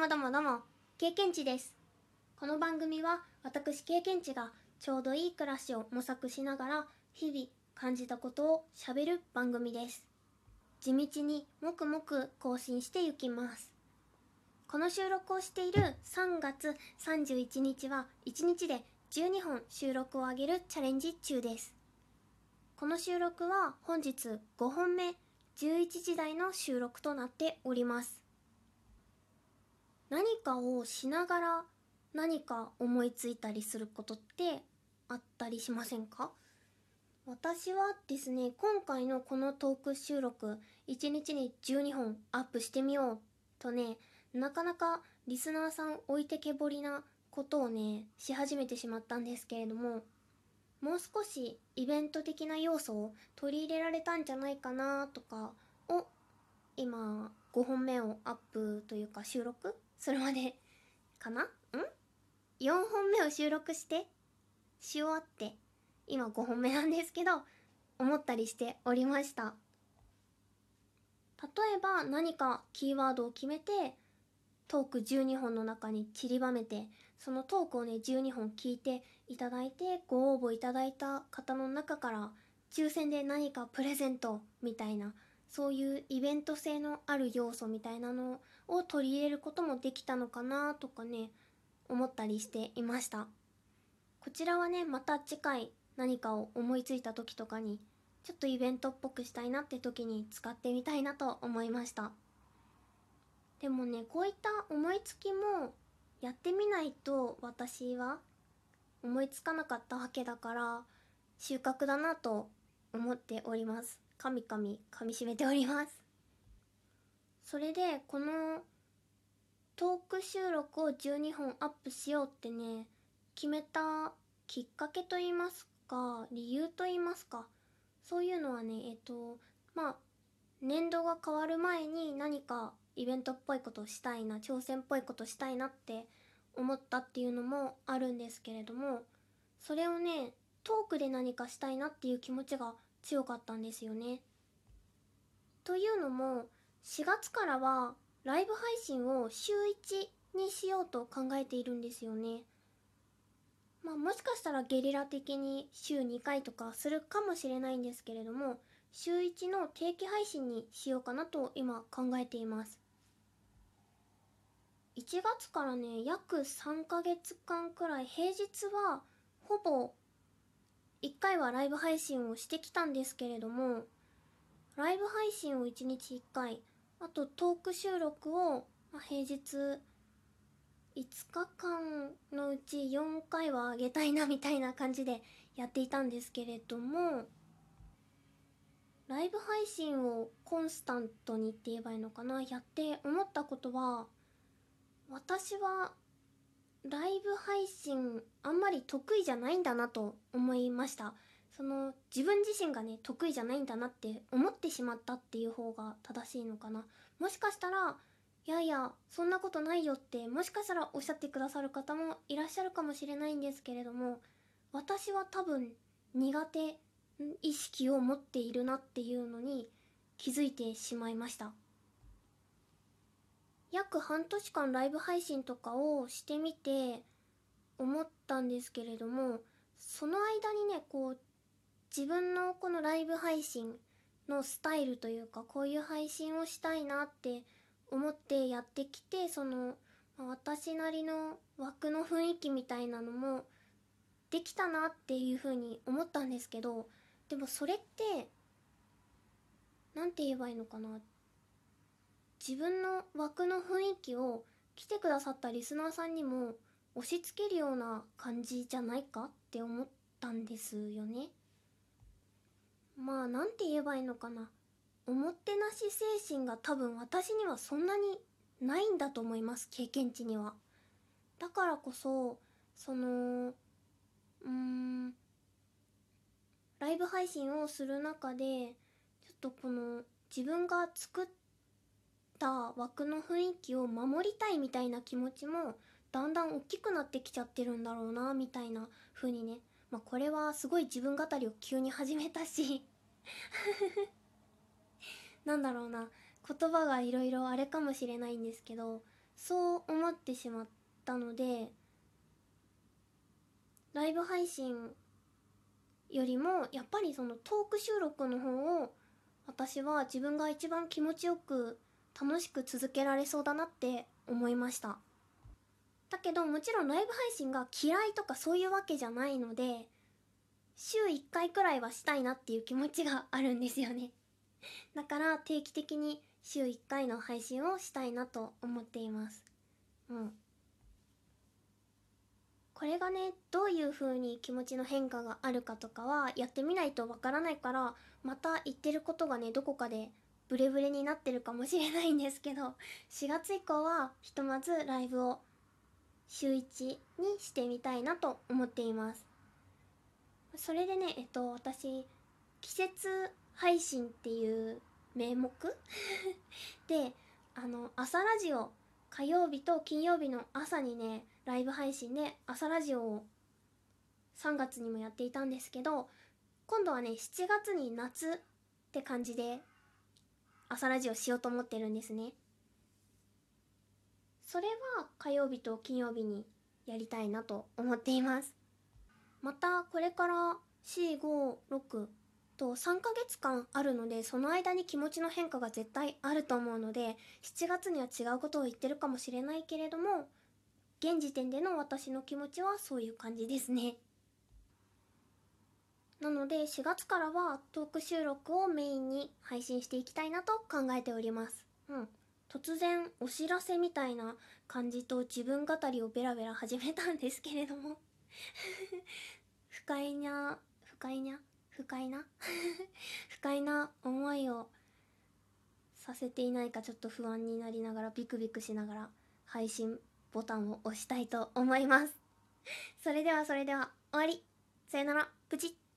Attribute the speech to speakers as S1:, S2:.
S1: もどうもどうも、経験値です。この番組は私経験値がちょうどいい暮らしを模索しながら日々感じたことをしゃべる番組です。地道にもくもく更新していきます。この収録をしている3月31日は1日で12本収録を上げるチャレンジ中です。この収録は本日5本目11時台の収録となっております。何かをしながら何か思いついたりすることってあったりしませんか？私はですね今回のこのトーク収録1日に12本アップしてみようとねなかなかリスナーさん置いてけぼりなことをねし始めてしまったんですけれどももう少しイベント的な要素を取り入れられたんじゃないかなとかを今5本目をアップというか収録するまで。かな？ん ?4 本目を収録してし終わって今5本目なんですけど思ったりしておりました。例えば何かキーワードを決めてトーク12本の中に散りばめてそのトークをね12本聞いていただいてご応募いただいた方の中から抽選で何かプレゼントみたいなそういうイベント性のある要素みたいなのを取り入れることもできたのかなとかね思ったりしていました。こちらはねまた次回何かを思いついた時とかにちょっとイベントっぽくしたいなって時に使ってみたいなと思いました。でもねこういった思いつきもやってみないと私は思いつかなかったわけだから収穫だなと思っております。かみかみかみしめております。それでこのトーク収録を12本アップしようってね決めたきっかけと言いますか理由と言いますかそういうのはねえっとまあ年度が変わる前に何かイベントっぽいことをしたいな挑戦っぽいことしたいなって思ったっていうのもあるんですけれどもそれをねトークで何かしたいなっていう気持ちが強かったんですよね。というのも4月からはライブ配信を週1にしようと考えているんですよね。まあもしかしたらゲリラ的に週2回とかするかもしれないんですけれども週1の定期配信にしようかなと今考えています。1月からね約3ヶ月間くらい平日はほぼ1回はライブ配信をしてきたんですけれどもライブ配信を1日1回あとトーク収録を、まあ、平日5日間のうち4回はあげたいなみたいな感じでやっていたんですけれどもライブ配信をコンスタントにって言えばいいのかな？やって思ったことは私はライブ配信あんまり得意じゃないんだなと思いました。その自分自身がね得意じゃないんだなって思ってしまったっていう方が正しいのかな。もしかしたらいやいやそんなことないよってもしかしたらおっしゃってくださる方もいらっしゃるかもしれないんですけれども私は多分苦手意識を持っているなっていうのに気づいてしまいました。約半年間ライブ配信とかをしてみて思ったんですけれどもその間にねこう自分のこのライブ配信のスタイルというかこういう配信をしたいなって思ってやってきてその私なりの枠の雰囲気みたいなのもできたなっていうふうに思ったんですけどでもそれって何て言えばいいのかな自分の枠の雰囲気を来てくださったリスナーさんにも押し付けるような感じじゃないかって思ったんですよね。まあ何て言えばいいのかなおもてなし精神が多分私にはそんなにないんだと思います経験値には。だからこそそのうーんライブ配信をする中でちょっとこの自分が作った枠の雰囲気を守りたいみたいな気持ちもだんだん大きくなってきちゃってるんだろうなみたいな風にねまあこれはすごい自分語りを急に始めたし。なんだろうな。言葉がいろいろあれかもしれないんですけどそう思ってしまったのでライブ配信よりもやっぱりそのトーク収録の方を私は自分が一番気持ちよく楽しく続けられそうだなって思いました。だけどもちろんライブ配信が嫌いとかそういうわけじゃないので週1回くらいはしたいなっていう気持ちがあるんですよね。だから定期的に週1回の配信をしたいなと思っています。うん。これがねどういう風に気持ちの変化があるかとかはやってみないとわからないからまた言ってることがねどこかでブレブレになってるかもしれないんですけど 4月以降はひとまずライブを週1にしてみたいなと思っています。それでねえっと私季節配信っていう名目？であの朝ラジオ火曜日と金曜日の朝にねライブ配信で朝ラジオを3月にもやっていたんですけど今度はね7月に夏って感じで朝ラジオしようと思ってるんですね。それは火曜日と金曜日にやりたいなと思っています。またこれから456と3ヶ月間あるのでその間に気持ちの変化が絶対あると思うので7月には違うことを言ってるかもしれないけれども現時点での私の気持ちはそういう感じですね。なので4月からはトーク収録をメインに配信していきたいなと考えております。うん。突然お知らせみたいな感じと自分語りをベラベラ始めたんですけれども。不快な不快な？不快な？不快な思いをさせていないかちょっと不安になりながらビクビクしながら配信ボタンを押したいと思います。それではそれでは終わり。さよなら。プチッ。